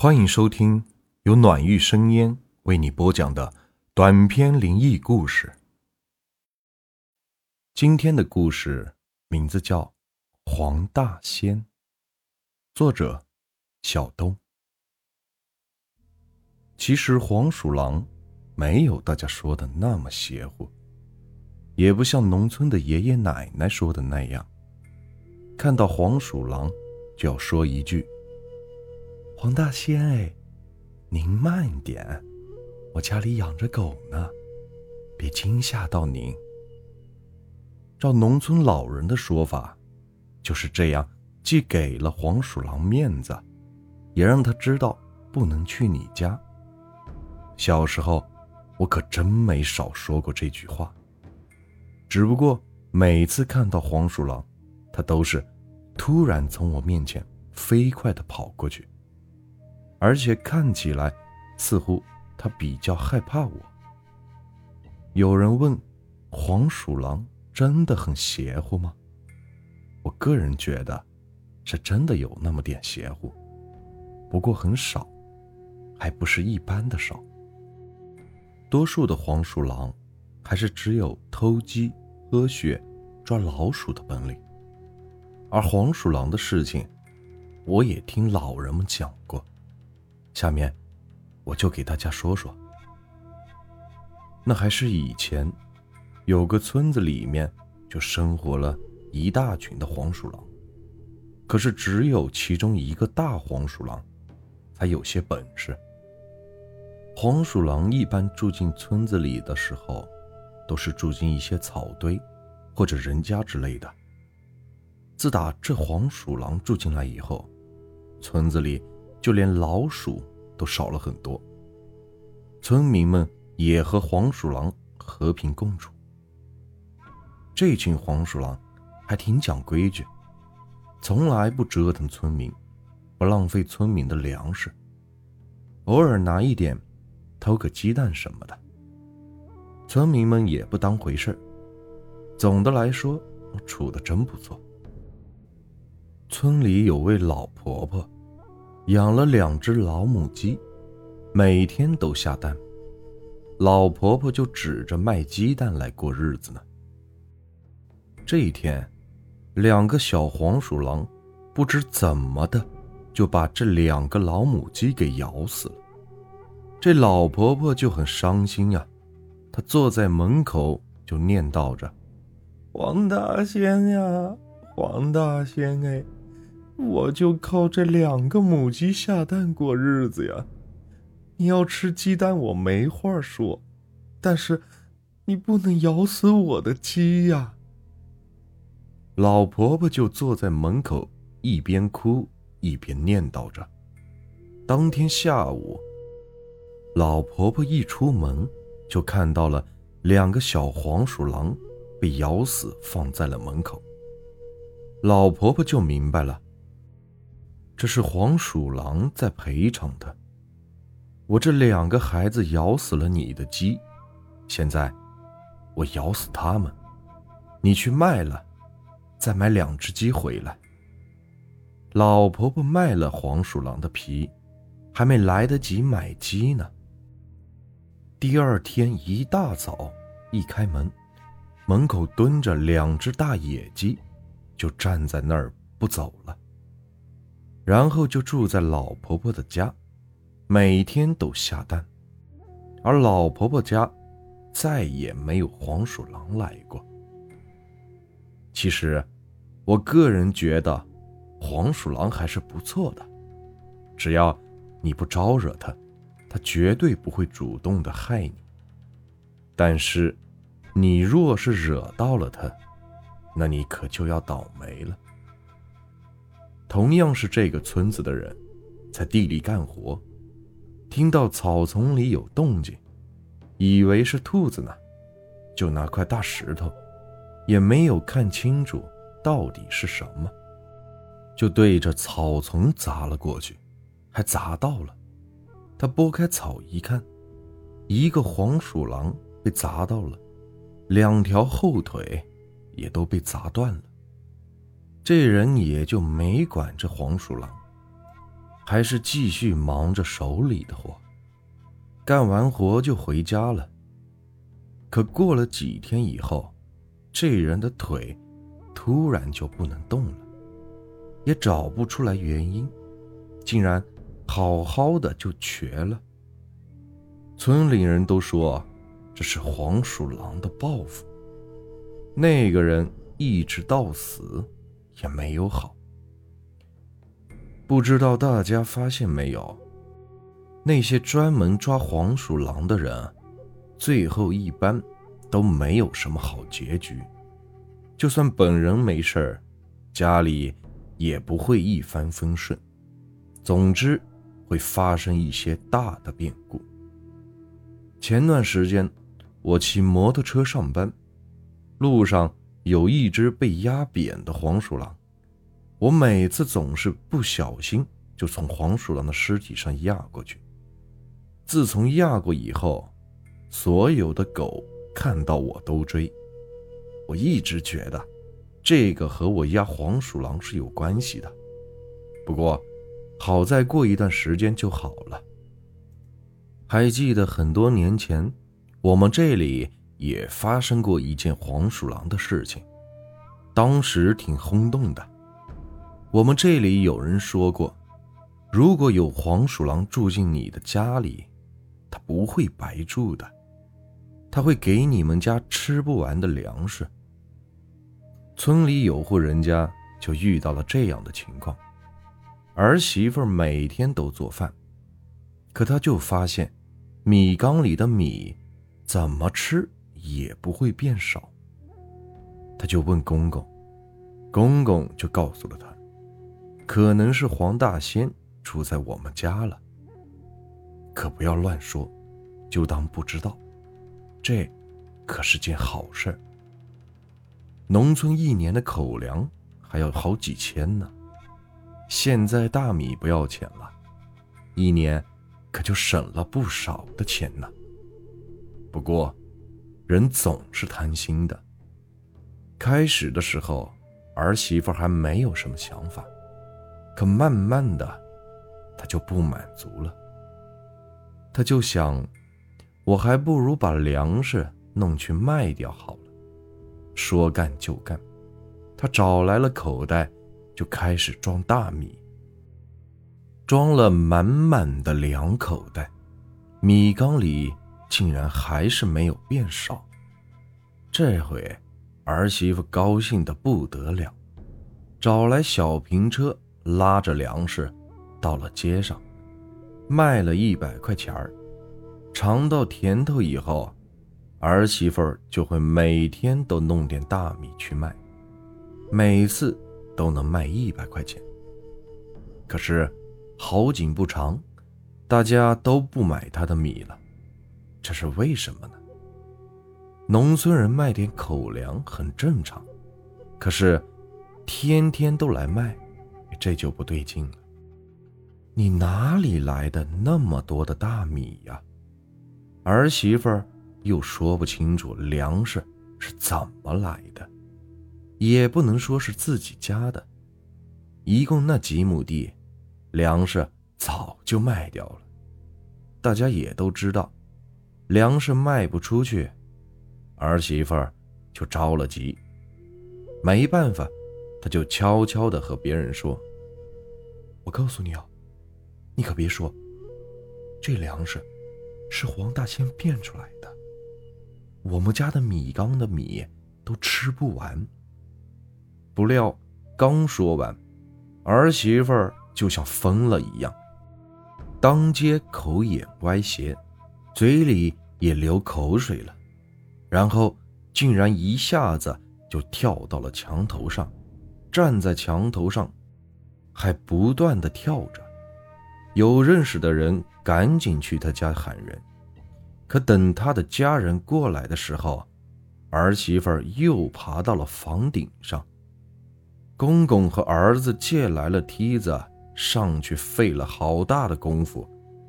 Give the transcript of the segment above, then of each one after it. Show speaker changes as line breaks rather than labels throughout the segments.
欢迎收听由暖玉生烟为你播讲的短篇灵异故事。今天的故事名字叫《黄大仙》，作者小东。其实黄鼠狼没有大家说的那么邪乎，也不像农村的爷爷奶奶说的那样，看到黄鼠狼就要说一句。黄大仙哎，您慢点，我家里养着狗呢，别惊吓到您。照农村老人的说法，就是这样，既给了黄鼠狼面子，也让他知道不能去你家。小时候，我可真没少说过这句话。只不过每次看到黄鼠狼，它都是突然从我面前飞快地跑过去。而且看起来，似乎他比较害怕我。有人问：“黄鼠狼真的很邪乎吗？”我个人觉得，是真的有那么点邪乎，不过很少，还不是一般的少。多数的黄鼠狼，还是只有偷鸡、喝血、抓老鼠的本领。而黄鼠狼的事情，我也听老人们讲过。下面，我就给大家说说。那还是以前，有个村子里面就生活了一大群的黄鼠狼，可是只有其中一个大黄鼠狼，才有些本事。黄鼠狼一般住进村子里的时候，都是住进一些草堆，或者人家之类的。自打这黄鼠狼住进来以后，村子里。就连老鼠都少了很多，村民们也和黄鼠狼和平共处。这群黄鼠狼还挺讲规矩，从来不折腾村民，不浪费村民的粮食，偶尔拿一点偷个鸡蛋什么的，村民们也不当回事总的来说，处的真不错。村里有位老婆婆。养了两只老母鸡，每天都下蛋，老婆婆就指着卖鸡蛋来过日子呢。这一天，两个小黄鼠狼不知怎么的，就把这两个老母鸡给咬死了。这老婆婆就很伤心呀，她坐在门口就念叨着：“黄大仙呀，黄大仙哎。”我就靠这两个母鸡下蛋过日子呀！你要吃鸡蛋，我没话说，但是你不能咬死我的鸡呀！老婆婆就坐在门口，一边哭一边念叨着。当天下午，老婆婆一出门，就看到了两个小黄鼠狼被咬死，放在了门口。老婆婆就明白了。这是黄鼠狼在赔偿他。我这两个孩子咬死了你的鸡，现在我咬死他们，你去卖了，再买两只鸡回来。老婆婆卖了黄鼠狼的皮，还没来得及买鸡呢。第二天一大早一开门，门口蹲着两只大野鸡，就站在那儿不走了。然后就住在老婆婆的家，每天都下蛋，而老婆婆家再也没有黄鼠狼来过。其实，我个人觉得黄鼠狼还是不错的，只要你不招惹它，它绝对不会主动的害你。但是，你若是惹到了它，那你可就要倒霉了。同样是这个村子的人，在地里干活，听到草丛里有动静，以为是兔子呢，就拿块大石头，也没有看清楚到底是什么，就对着草丛砸了过去，还砸到了。他拨开草一看，一个黄鼠狼被砸到了，两条后腿也都被砸断了。这人也就没管这黄鼠狼，还是继续忙着手里的活，干完活就回家了。可过了几天以后，这人的腿突然就不能动了，也找不出来原因，竟然好好的就瘸了。村里人都说这是黄鼠狼的报复。那个人一直到死也没有好。不知道大家发现没有，那些专门抓黄鼠狼的人，最后一般都没有什么好结局。就算本人没事儿，家里也不会一帆风顺。总之，会发生一些大的变故。前段时间，我骑摩托车上班，路上有一只被压扁的黄鼠狼。我每次总是不小心就从黄鼠狼的尸体上压过去。自从压过以后，所有的狗看到我都追。我一直觉得，这个和我压黄鼠狼是有关系的。不过，好在过一段时间就好了。还记得很多年前，我们这里也发生过一件黄鼠狼的事情，当时挺轰动的。我们这里有人说过，如果有黄鼠狼住进你的家里，它不会白住的，它会给你们家吃不完的粮食。村里有户人家就遇到了这样的情况，儿媳妇每天都做饭，可她就发现，米缸里的米怎么吃也不会变少。她就问公公，公公就告诉了她。可能是黄大仙住在我们家了，可不要乱说，就当不知道。这可是件好事。农村一年的口粮还要好几千呢，现在大米不要钱了，一年可就省了不少的钱呢。不过，人总是贪心的。开始的时候，儿媳妇还没有什么想法。可慢慢的，她就不满足了。他就想，我还不如把粮食弄去卖掉好了。说干就干，他找来了口袋，就开始装大米。装了满满的两口袋，米缸里竟然还是没有变少。这回儿媳妇高兴的不得了，找来小平车。拉着粮食，到了街上，卖了一百块钱儿。尝到甜头以后，儿媳妇就会每天都弄点大米去卖，每次都能卖一百块钱。可是好景不长，大家都不买她的米了，这是为什么呢？农村人卖点口粮很正常，可是天天都来卖。这就不对劲了。你哪里来的那么多的大米呀？儿媳妇又说不清楚粮食是怎么来的，也不能说是自己家的。一共那几亩地，粮食早就卖掉了。大家也都知道，粮食卖不出去，儿媳妇儿就着了急。没办法，她就悄悄地和别人说。我告诉你啊，你可别说，这粮食是黄大仙变出来的。我们家的米缸的米都吃不完。不料刚说完，儿媳妇儿就像疯了一样，当街口眼歪斜，嘴里也流口水了，然后竟然一下子就跳到了墙头上，站在墙头上。还不断的跳着，有认识的人赶紧去他家喊人，可等他的家人过来的时候，儿媳妇又爬到了房顶上。公公和儿子借来了梯子，上去费了好大的功夫，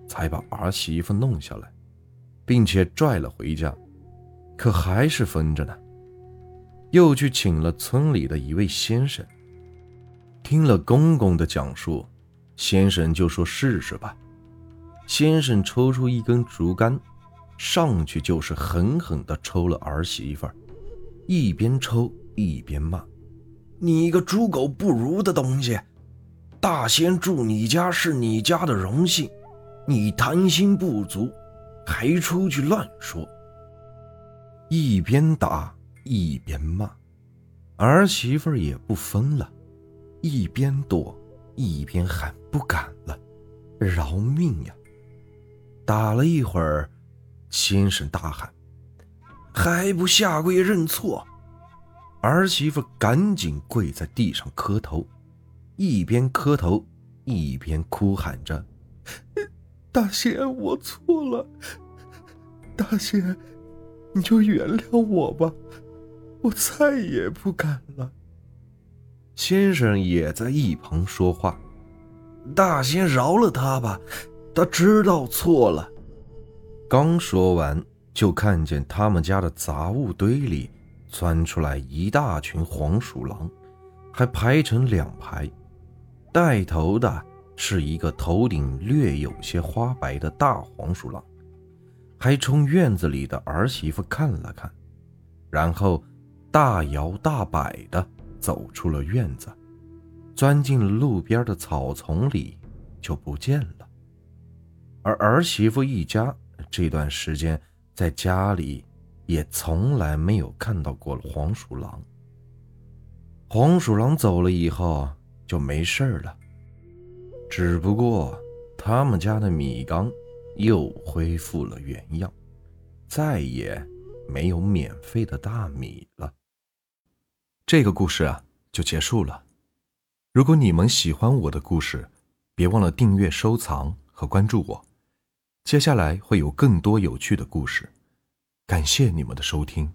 才把儿媳妇弄下来，并且拽了回家，可还是分着呢。又去请了村里的一位先生。听了公公的讲述，先生就说试试吧。先生抽出一根竹竿，上去就是狠狠地抽了儿媳妇儿，一边抽一边骂：“你一个猪狗不如的东西！大仙住你家是你家的荣幸，你贪心不足，还出去乱说。”一边打一边骂，儿媳妇也不分了，一边躲一边喊：“不敢了，饶命呀！”打了一会儿，先生大喊：“还不下跪认错！”儿媳妇赶紧跪在地上磕头，一边磕头一边哭喊着：“大仙，我错了，大仙，你就原谅我吧，我再也不敢了。”先生也在一旁说话：“大仙，饶了他吧。”他知道错了。刚说完，就看见他们家的杂物堆里钻出来一大群黄鼠狼，还排成两排。带头的是一个头顶略有些花白的大黄鼠狼，还冲院子里的儿媳妇看了看，然后大摇大摆地走出了院子，钻进了路边的草丛里，就不见了。而儿媳妇一家这段时间在家里也从来没有看到过黄鼠狼。黄鼠狼走了以后就没事了，只不过他们家的米缸又恢复了原样，再也没有免费的大米了。这个故事啊就结束了。如果你们喜欢我的故事，别忘了订阅、收藏和关注我。接下来会有更多有趣的故事，感谢你们的收听。